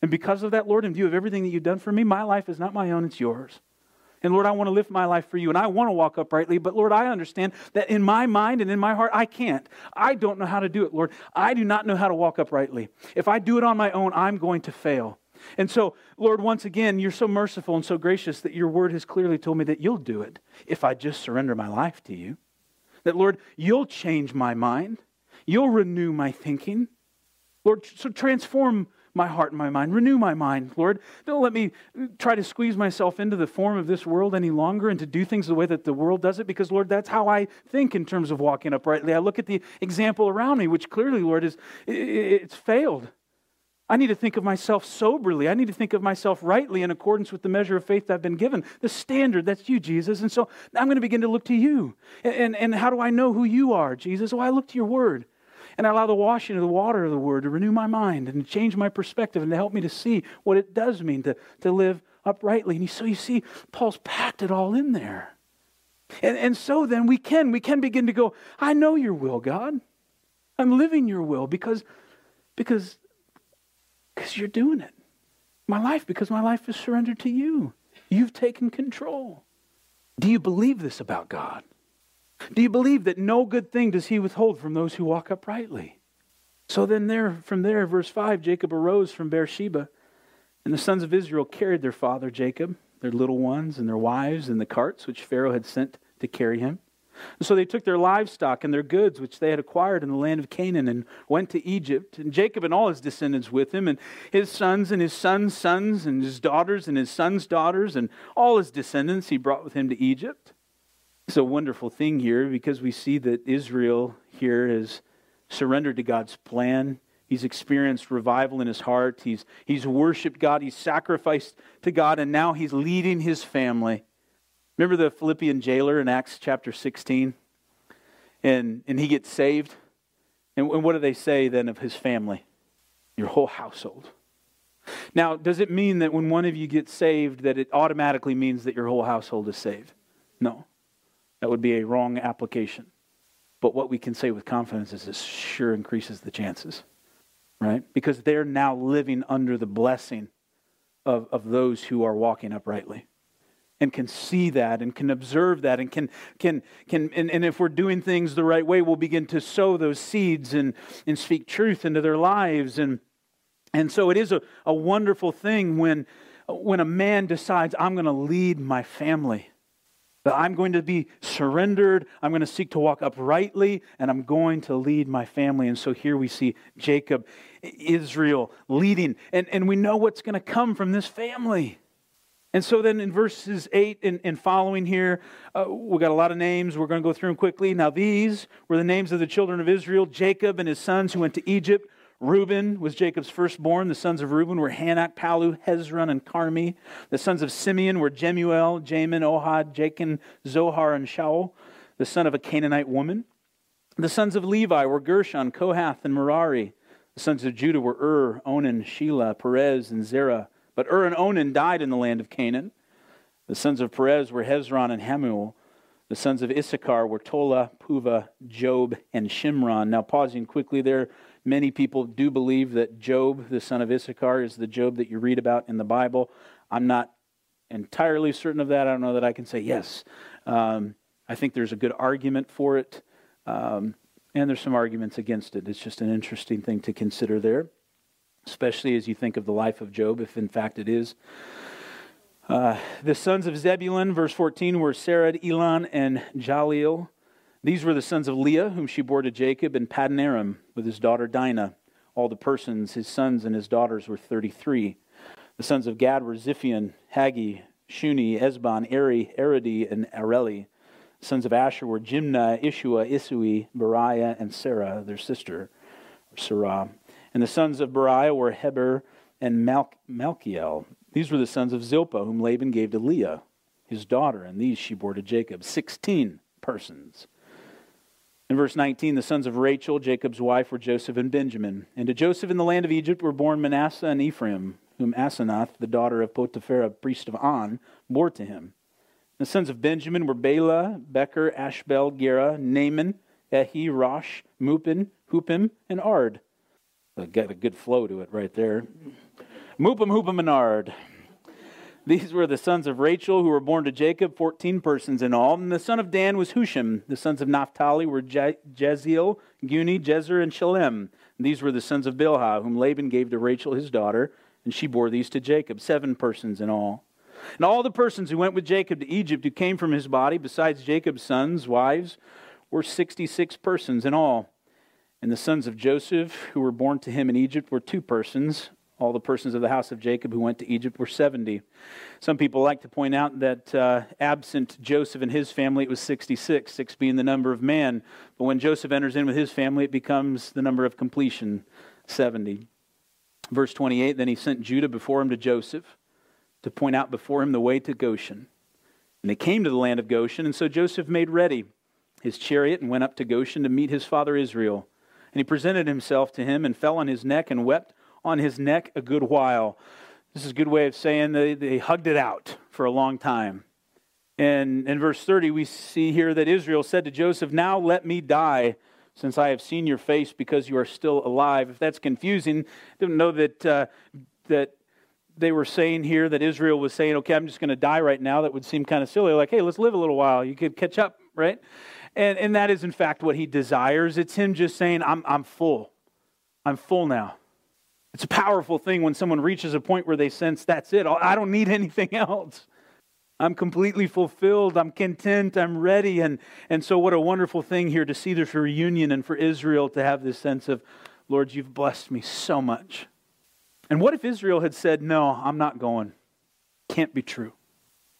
And because of that, Lord, in view of everything that you've done for me, my life is not my own, it's yours. And Lord, I want to live my life for you and I want to walk uprightly. But Lord, I understand that in my mind and in my heart, I can't. I don't know how to do it, Lord. I do not know how to walk uprightly. If I do it on my own, I'm going to fail. And so, Lord, once again, you're so merciful and so gracious that your word has clearly told me that you'll do it if I just surrender my life to you. That, Lord, you'll change my mind, you'll renew my thinking. Lord, so transform my heart and my mind. Renew my mind, Lord. Don't let me try to squeeze myself into the form of this world any longer and to do things the way that the world does it, because, Lord, that's how I think in terms of walking uprightly. I look at the example around me, which clearly, Lord, is it's failed. I need to think of myself soberly. I need to think of myself rightly in accordance with the measure of faith I've been given. The standard, that's you, Jesus. And so I'm going to begin to look to you. And, and, and how do I know who you are, Jesus? Well, I look to your word. And I allow the washing of the water of the word to renew my mind and change my perspective and to help me to see what it does mean to, to live uprightly. And so you see, Paul's packed it all in there. And, and so then we can, we can begin to go, I know your will, God. I'm living your will because, because because you're doing it. My life, because my life is surrendered to you. You've taken control. Do you believe this about God? Do you believe that no good thing does he withhold from those who walk uprightly? So then there from there verse 5 Jacob arose from Beersheba and the sons of Israel carried their father Jacob their little ones and their wives in the carts which Pharaoh had sent to carry him and so they took their livestock and their goods, which they had acquired in the land of Canaan, and went to Egypt. And Jacob and all his descendants with him, and his sons and his sons' sons, and his daughters and his sons' daughters, and all his descendants he brought with him to Egypt. It's a wonderful thing here because we see that Israel here has surrendered to God's plan. He's experienced revival in his heart. He's, he's worshiped God. He's sacrificed to God, and now he's leading his family. Remember the Philippian jailer in Acts chapter 16? And, and he gets saved. And, and what do they say then of his family? Your whole household. Now, does it mean that when one of you gets saved, that it automatically means that your whole household is saved? No. That would be a wrong application. But what we can say with confidence is this sure increases the chances, right? Because they're now living under the blessing of, of those who are walking uprightly and can see that and can observe that and can can can and, and, if we're doing things the right way we'll begin to sow those seeds and and speak truth into their lives and and so it is a, a wonderful thing when when a man decides i'm going to lead my family that i'm going to be surrendered i'm going to seek to walk uprightly and i'm going to lead my family and so here we see jacob israel leading and, and we know what's going to come from this family and so then in verses 8 and, and following here, uh, we've got a lot of names. We're going to go through them quickly. Now, these were the names of the children of Israel Jacob and his sons who went to Egypt. Reuben was Jacob's firstborn. The sons of Reuben were Hanoch, Pallu, Hezron, and Carmi. The sons of Simeon were Jemuel, Jamin, Ohad, Jachin, Zohar, and Shaul, the son of a Canaanite woman. The sons of Levi were Gershon, Kohath, and Merari. The sons of Judah were Ur, Onan, Shelah, Perez, and Zerah. But Ur and Onan died in the land of Canaan. The sons of Perez were Hezron and Hamul. The sons of Issachar were Tola, Puvah, Job, and Shimron. Now, pausing quickly there, many people do believe that Job, the son of Issachar, is the Job that you read about in the Bible. I'm not entirely certain of that. I don't know that I can say yes. Um, I think there's a good argument for it, um, and there's some arguments against it. It's just an interesting thing to consider there especially as you think of the life of Job, if in fact it is. Uh, the sons of Zebulun, verse 14, were Sered, Elon, and Jahleel. These were the sons of Leah, whom she bore to Jacob in Paddan Aram with his daughter Dinah. All the persons, his sons and his daughters, were 33. The sons of Gad were Ziphion, Haggi, Shuni, Ezbon, Eri, Arodi, and Areli. The sons of Asher were Jimnah, Ishuah, Isui, Beriah, and Sarah, their sister, Sarah. And the sons of Beriah were Heber and Mal- Malchiel. These were the sons of Zilpah, whom Laban gave to Leah, his daughter, and these she bore to Jacob. Sixteen persons. In verse 19, the sons of Rachel, Jacob's wife, were Joseph and Benjamin. And to Joseph in the land of Egypt were born Manasseh and Ephraim, whom Asenath, the daughter of Potiphera, priest of On, bore to him. The sons of Benjamin were Bela, Becher, Ashbel, Gera, Naaman, Ehi, Rosh, Muppim, Huppim, and Ard. Got a good flow to it right there. Muppim, Huppim, and Ard. These were the sons of Rachel who were born to Jacob, 14 persons in all. And the son of Dan was Hushim. The sons of Naphtali were Je- Jeziel, Guni, Jezer, and Shalem. And these were the sons of Bilhah, whom Laban gave to Rachel his daughter, and she bore these to Jacob, seven persons in all. And all the persons who went with Jacob to Egypt, who came from his body, besides Jacob's sons, wives, were 66 persons in all. And the sons of Joseph, who were born to him in Egypt, were two persons. All the persons of the house of Jacob who went to Egypt were 70. Some people like to point out that uh, absent Joseph and his family, it was 66, six being the number of man. But when Joseph enters in with his family, it becomes the number of completion, 70. Verse 28 Then he sent Judah before him to Joseph to point out before him the way to Goshen. And they came to the land of Goshen, and so Joseph made ready his chariot and went up to Goshen to meet his father Israel. And he presented himself to him and fell on his neck and wept on his neck a good while. This is a good way of saying they, they hugged it out for a long time. And in verse 30, we see here that Israel said to Joseph, Now let me die, since I have seen your face, because you are still alive. If that's confusing, don't know that, uh, that they were saying here that Israel was saying, Okay, I'm just going to die right now. That would seem kind of silly. Like, hey, let's live a little while. You could catch up, right? And, and that is, in fact, what he desires. It's him just saying, I'm, I'm full. I'm full now. It's a powerful thing when someone reaches a point where they sense that's it. I don't need [laughs] anything else. I'm completely fulfilled. I'm content. I'm ready. And, and so, what a wonderful thing here to see this reunion and for Israel to have this sense of, Lord, you've blessed me so much. And what if Israel had said, No, I'm not going? Can't be true.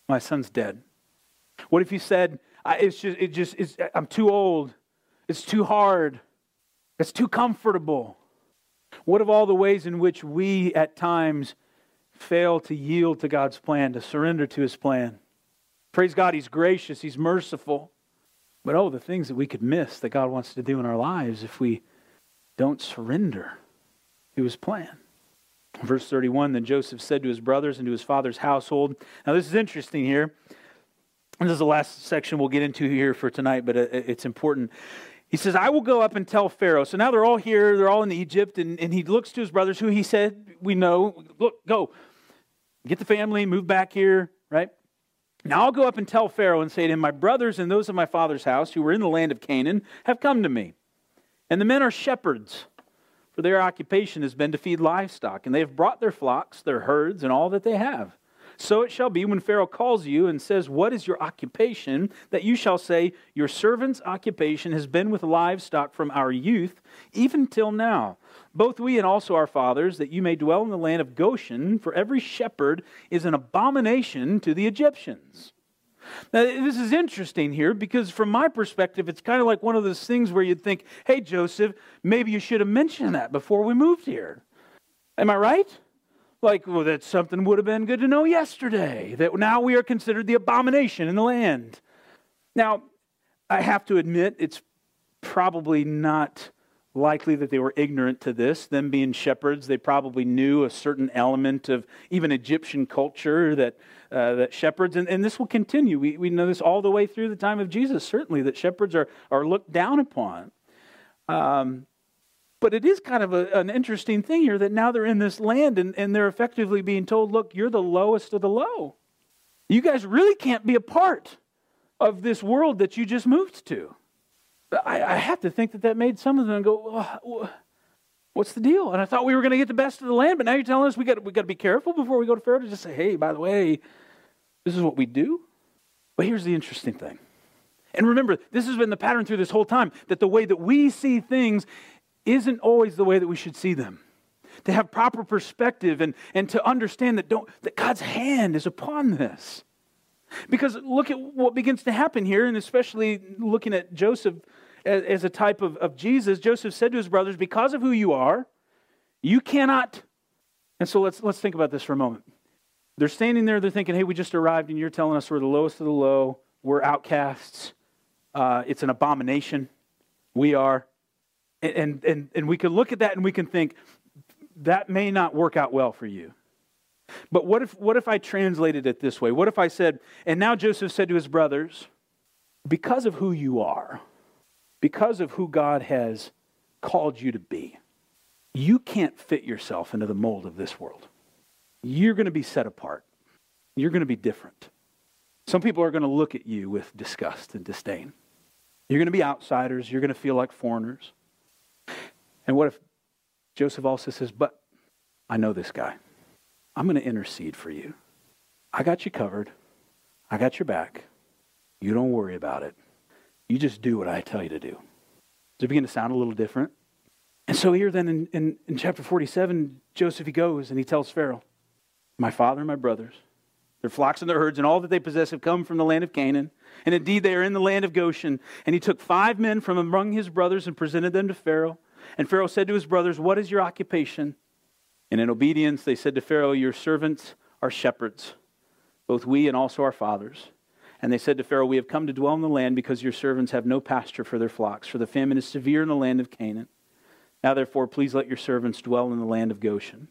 My son's dead. What if he said, It's just, it just, it's, I'm too old. It's too hard. It's too comfortable. What of all the ways in which we at times fail to yield to God's plan, to surrender to His plan? Praise God, He's gracious, He's merciful. But oh, the things that we could miss that God wants to do in our lives if we don't surrender to His plan. Verse 31 Then Joseph said to his brothers and to his father's household. Now, this is interesting here. This is the last section we'll get into here for tonight, but it's important. He says, I will go up and tell Pharaoh. So now they're all here, they're all in Egypt, and, and he looks to his brothers, who he said, We know, look, go, get the family, move back here, right? Now I'll go up and tell Pharaoh and say to him, My brothers and those of my father's house who were in the land of Canaan have come to me. And the men are shepherds, for their occupation has been to feed livestock, and they have brought their flocks, their herds, and all that they have. So it shall be when Pharaoh calls you and says, What is your occupation? that you shall say, Your servant's occupation has been with livestock from our youth, even till now. Both we and also our fathers, that you may dwell in the land of Goshen, for every shepherd is an abomination to the Egyptians. Now, this is interesting here because, from my perspective, it's kind of like one of those things where you'd think, hey, Joseph, maybe you should have mentioned that before we moved here. Am I right? Like, well, that something would have been good to know yesterday, that now we are considered the abomination in the land. Now, I have to admit, it's probably not likely that they were ignorant to this. Them being shepherds, they probably knew a certain element of even Egyptian culture that, uh, that shepherds, and, and this will continue. We, we know this all the way through the time of Jesus, certainly, that shepherds are, are looked down upon. Um, but it is kind of a, an interesting thing here that now they're in this land and, and they're effectively being told, look, you're the lowest of the low. You guys really can't be a part of this world that you just moved to. I, I have to think that that made some of them go, what's the deal? And I thought we were going to get the best of the land, but now you're telling us we got we got to be careful before we go to Pharaoh to just say, hey, by the way, this is what we do. But here's the interesting thing. And remember, this has been the pattern through this whole time that the way that we see things isn't always the way that we should see them. To have proper perspective and, and to understand that, don't, that God's hand is upon this. Because look at what begins to happen here, and especially looking at Joseph as, as a type of, of Jesus. Joseph said to his brothers, Because of who you are, you cannot. And so let's, let's think about this for a moment. They're standing there, they're thinking, Hey, we just arrived, and you're telling us we're the lowest of the low, we're outcasts, uh, it's an abomination. We are. And, and, and we can look at that and we can think, that may not work out well for you. But what if, what if I translated it this way? What if I said, and now Joseph said to his brothers, because of who you are, because of who God has called you to be, you can't fit yourself into the mold of this world. You're going to be set apart. You're going to be different. Some people are going to look at you with disgust and disdain. You're going to be outsiders. You're going to feel like foreigners. And what if Joseph also says, But I know this guy. I'm going to intercede for you. I got you covered. I got your back. You don't worry about it. You just do what I tell you to do. Does it begin to sound a little different? And so here then in, in, in chapter 47, Joseph, he goes and he tells Pharaoh, My father and my brothers, their flocks and their herds and all that they possess have come from the land of Canaan. And indeed, they are in the land of Goshen. And he took five men from among his brothers and presented them to Pharaoh. And Pharaoh said to his brothers, What is your occupation? And in obedience, they said to Pharaoh, Your servants are shepherds, both we and also our fathers. And they said to Pharaoh, We have come to dwell in the land because your servants have no pasture for their flocks, for the famine is severe in the land of Canaan. Now, therefore, please let your servants dwell in the land of Goshen.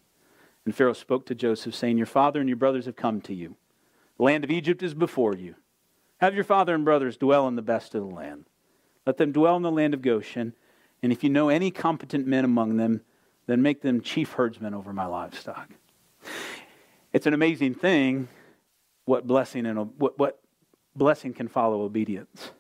And Pharaoh spoke to Joseph, saying, Your father and your brothers have come to you. The land of Egypt is before you. Have your father and brothers dwell in the best of the land. Let them dwell in the land of Goshen. And if you know any competent men among them, then make them chief herdsmen over my livestock. It's an amazing thing what blessing and what, what blessing can follow obedience.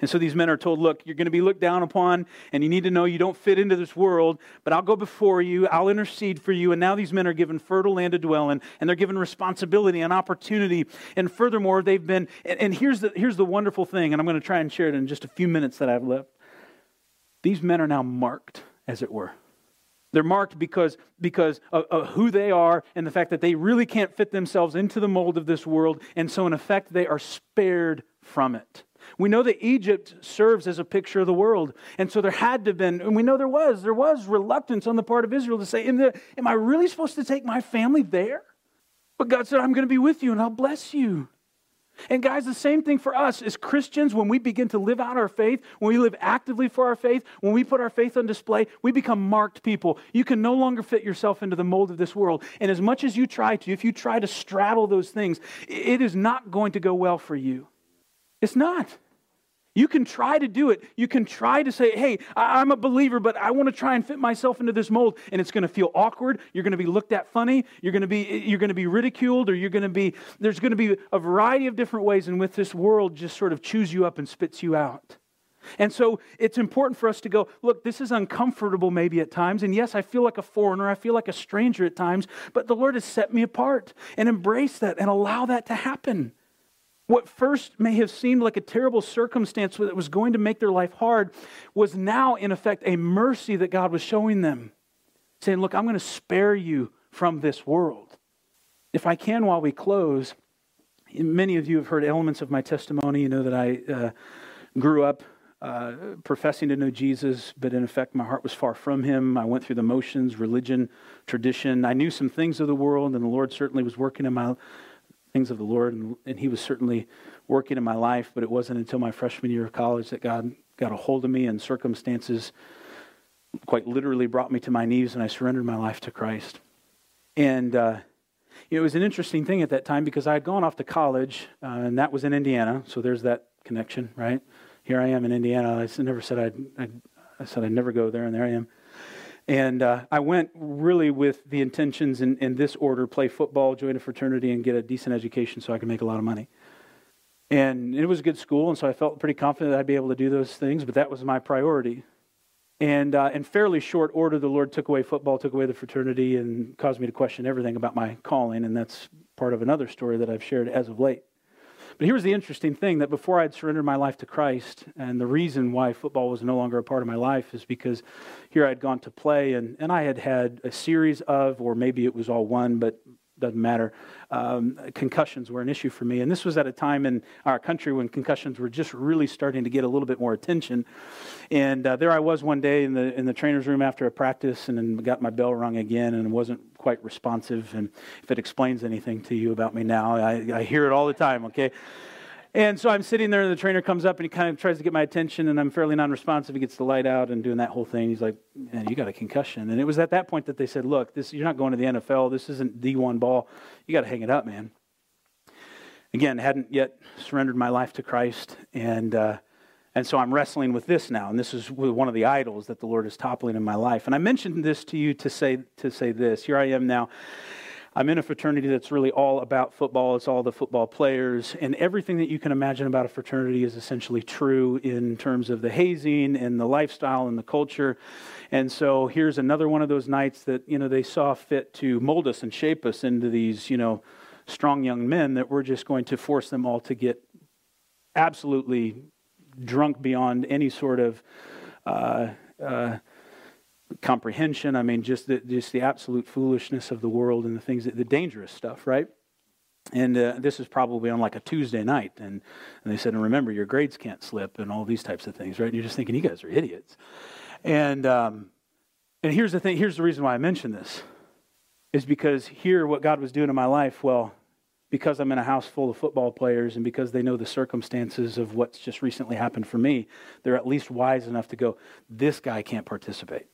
And so these men are told, look, you're going to be looked down upon, and you need to know you don't fit into this world, but I'll go before you, I'll intercede for you. And now these men are given fertile land to dwell in, and they're given responsibility and opportunity. And furthermore, they've been, and, here's, the, here's the wonderful thing, and I'm going to try and share it in just a few minutes that I have left. These men are now marked, as it were. They're marked because, because of, of, who they are and the fact that they really can't fit themselves into the mold of this world. And so, in effect, they are spared from it. We know that Egypt serves as a picture of the world. And so there had to have been, and we know there was, there was reluctance on the part of Israel to say, Am, the, am I really supposed to take my family there? But God said, I'm going to be with you and I'll bless you. And guys, the same thing for us as Christians when we begin to live out our faith, when we live actively for our faith, when we put our faith on display, we become marked people. You can no longer fit yourself into the mold of this world. And as much as you try to, if you try to straddle those things, it is not going to go well for you. It's not. You can try to do it. You can try to say, hey, I'm a believer, but I want to try and fit myself into this mold. And it's going to feel awkward. You're going to be looked at funny. You're going to be, you're going to be ridiculed, or you're going to be, there's going to be a variety of different ways in which this world just sort of chews you up and spits you out. And so it's important for us to go, look, this is uncomfortable maybe at times. And yes, I feel like a foreigner. I feel like a stranger at times. But the Lord has set me apart and embrace that and allow that to happen. What first may have seemed like a terrible circumstance that was going to make their life hard was now, in effect, a mercy that God was showing them, saying, Look, I'm going to spare you from this world. If I can, while we close, many of you have heard elements of my testimony. You know that I uh, grew up uh, professing to know Jesus, but in effect, my heart was far from him. I went through the motions, religion, tradition. I knew some things of the world, and the Lord certainly was working in my things of the Lord, and, and He was certainly working in my life, but it wasn't until my freshman year of college that God got a hold of me, and circumstances quite literally brought me to my knees, and I surrendered my life to Christ. And uh, it was an interesting thing at that time because I had gone off to college, uh, and that was in Indiana, so there's that connection, right? Here I am in Indiana. I never said I'd, I'd I said I'd never go there, and there I am. And uh, I went really with the intentions in, in this order play football, join a fraternity, and get a decent education so I could make a lot of money. And it was a good school, and so I felt pretty confident that I'd be able to do those things, but that was my priority. And uh, in fairly short order, the Lord took away football, took away the fraternity, and caused me to question everything about my calling. And that's part of another story that I've shared as of late. But here's the interesting thing that before I'd surrendered my life to Christ, and the reason why football was no longer a part of my life is because here I'd gone to play, and, and I had had a series of, or maybe it was all one, but doesn't matter. Um, concussions were an issue for me. And this was at a time in our country when concussions were just really starting to get a little bit more attention. And uh, there I was one day in the, in the trainer's room after a practice and got my bell rung again and wasn't quite responsive. And if it explains anything to you about me now, I, I hear it all the time, okay? And so I'm sitting there, and the trainer comes up and he kind of tries to get my attention, and I'm fairly non responsive. He gets the light out and doing that whole thing. He's like, Man, you got a concussion. And it was at that point that they said, Look, this, you're not going to the NFL. This isn't D1 ball. You got to hang it up, man. Again, hadn't yet surrendered my life to Christ. And, uh, and so I'm wrestling with this now. And this is one of the idols that the Lord is toppling in my life. And I mentioned this to you to say, to say this. Here I am now I'm in a fraternity that's really all about football. It's all the football players. And everything that you can imagine about a fraternity is essentially true in terms of the hazing and the lifestyle and the culture. And so here's another one of those nights that, you know, they saw fit to mold us and shape us into these, you know, strong young men that we're just going to force them all to get absolutely drunk beyond any sort of uh, uh, comprehension. I mean, just the, just the absolute foolishness of the world and the things, that, the dangerous stuff, right? And uh, this is probably on like a Tuesday night. And, and they said, and remember, your grades can't slip and all these types of things, right? And you're just thinking, you guys are idiots. And, um, and here's the thing, here's the reason why I mention this, is because here, what God was doing in my life, well, because I'm in a house full of football players and because they know the circumstances of what's just recently happened for me, they're at least wise enough to go, this guy can't participate,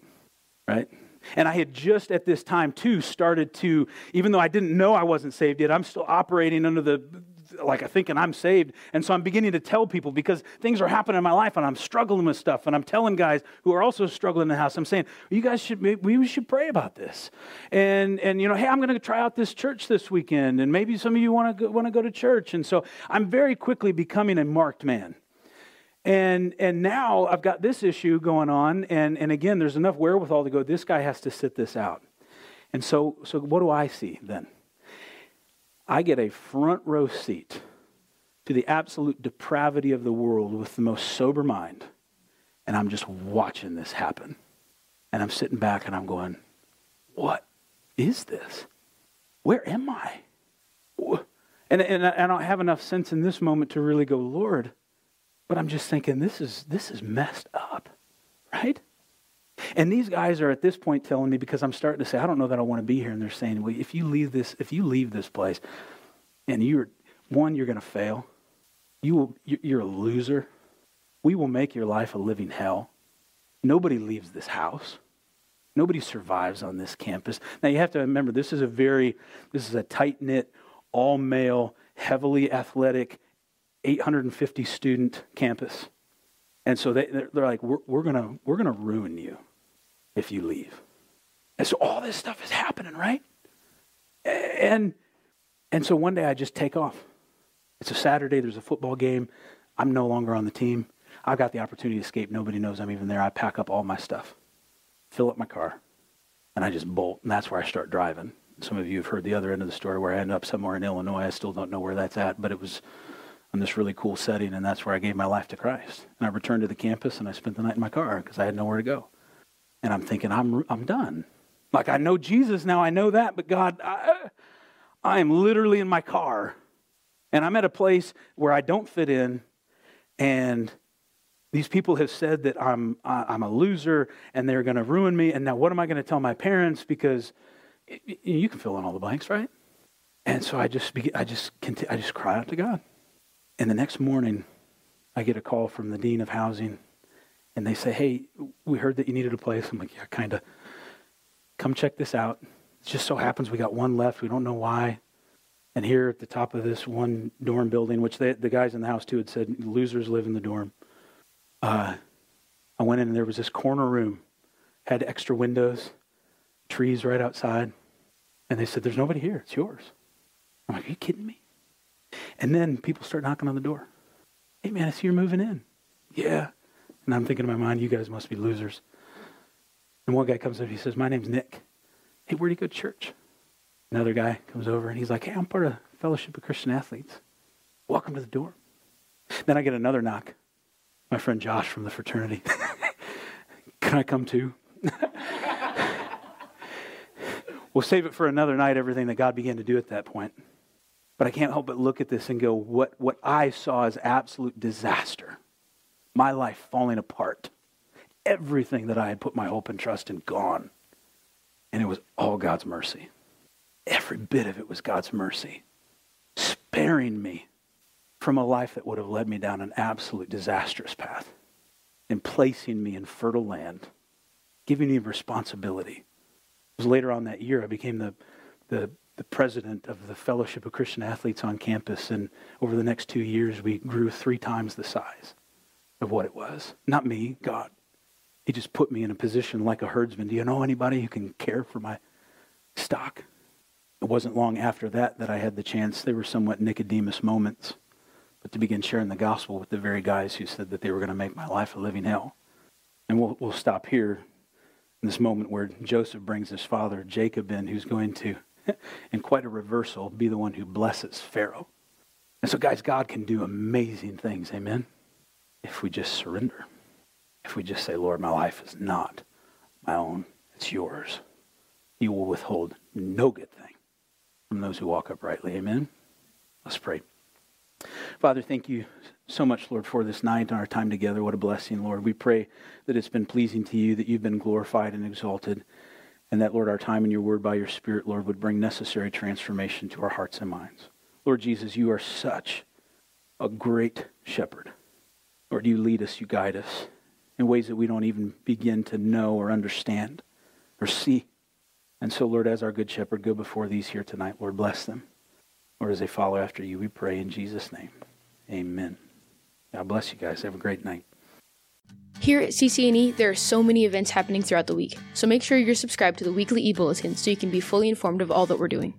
right? And I had just at this time, too, started to, even though I didn't know I wasn't saved yet, I'm still operating under the, like, thinking I'm saved. And so I'm beginning to tell people because things are happening in my life and I'm struggling with stuff. And I'm telling guys who are also struggling in the house, I'm saying, you guys should, we should pray about this. And, and you know, hey, I'm going to try out this church this weekend. And maybe some of you want to want to go to church. And so I'm very quickly becoming a marked man. And, and now I've got this issue going on, and, and again, there's enough wherewithal to go, this guy has to sit this out. And so, so what do I see then? I get a front row seat to the absolute depravity of the world with the most sober mind, and I'm just watching this happen. And I'm sitting back and I'm going, what is this? Where am I? And, and I don't have enough sense in this moment to really go, Lord, but I'm just thinking, this is, this is messed up, right? And these guys are at this point telling me because I'm starting to say, I don't know that I want to be here. And they're saying, well, if you leave this, if you leave this place and you're, one, you're going to fail. You will, you're a loser. We will make your life a living hell. Nobody leaves this house. Nobody survives on this campus. Now you have to remember this is a very, this is a tight knit, all male, heavily athletic, 850 student campus. And so they, they're, like, we're, we're going we're gonna ruin you if you leave. And so all this stuff is happening, right? And, and so one day I just take off. It's a Saturday, there's a football game. I'm no longer on the team. I've got the opportunity to escape. Nobody knows I'm even there. I pack up all my stuff, fill up my car, and I just bolt. And that's where I start driving. Some of you have heard the other end of the story where I end up somewhere in Illinois. I still don't know where that's at, but it was in this really cool setting, and that's where I gave my life to Christ. And I returned to the campus, and I spent the night in my car because I had nowhere to go. And I'm thinking, I'm, I'm done. Like, I know Jesus now, I know that, but God, I, I am literally in my car, and I'm at a place where I don't fit in, and these people have said that I'm, I'm a loser, and they're going to ruin me, and now what am I going to tell my parents? Because you can fill in all the blanks, right? And so I just, I just, I just cry out to God. And the next morning, I get a call from the dean of housing, and they say, "Hey, we heard that you needed a place." I'm like, "Yeah, kind of. Come check this out." It just so happens we got one left. We don't know why. And here at the top of this one dorm building, which they, the guys in the house too had said, losers live in the dorm. Uh, I went in and there was this corner room, had extra windows, trees right outside, and they said, "There's nobody here. It's yours." I'm like, "Are you kidding me?" And then people start knocking on the door. Hey, man, I see you're moving in. Yeah. And I'm thinking in my mind, you guys must be losers. And one guy comes up, he says, My name's Nick. Hey, where do you go to church? Another guy comes over and he's like, Hey, I'm part of Fellowship of Christian Athletes. Welcome to the dorm. Then I get another knock. My friend Josh from the fraternity. [laughs] Can I come too? [laughs] we'll save it for another night, everything that God began to do at that point. But I can't help but look at this and go, what, what I saw as absolute disaster. My life falling apart. Everything that I had put my hope and trust in gone. And it was all God's mercy. Every bit of it was God's mercy. Sparing me from a life that would have led me down an absolute disastrous path and placing me in fertile land, giving me responsibility. It was later on that year I became the, the the president of the Fellowship of Christian Athletes on campus, and over the next two years, we grew three times the size of what it was. Not me, God. He just put me in a position like a herdsman. Do you know anybody who can care for my stock? It wasn't long after that that I had the chance. They were somewhat Nicodemus moments, but to begin sharing the gospel with the very guys who said that they were going to make my life a living hell. And we'll, we'll stop here in this moment where Joseph brings his father, Jacob, in, who's going to [laughs] and quite a reversal, be the one who blesses Pharaoh. And so, guys, God can do amazing things, amen? If we just surrender. If we just say, Lord, my life is not my own. It's yours. You will withhold no good thing from those who walk uprightly. Amen. Let's pray. Father, thank you so much, Lord, for this night and our time together. What a blessing, Lord. We pray that it's been pleasing to you, that you've been glorified and exalted, and that, Lord, our time in your word by your Spirit, Lord, would bring necessary transformation to our hearts and minds. Lord Jesus, you are such a great shepherd. Lord, you lead us, you guide us in ways that we don't even begin to know or understand or see. And so, Lord, as our good shepherd, go before these here tonight. Lord, bless them. Lord, as they follow after you, we pray in Jesus' name. Amen. God bless you guys. Have a great night. Here at CCNE, there are so many events happening throughout the week, so make sure you're subscribed to the weekly e-bulletin so you can be fully informed of all that we're doing.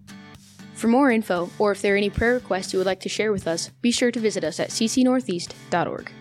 For more info, or if there are any prayer requests you would like to share with us, be sure to visit us at ccnortheast.org.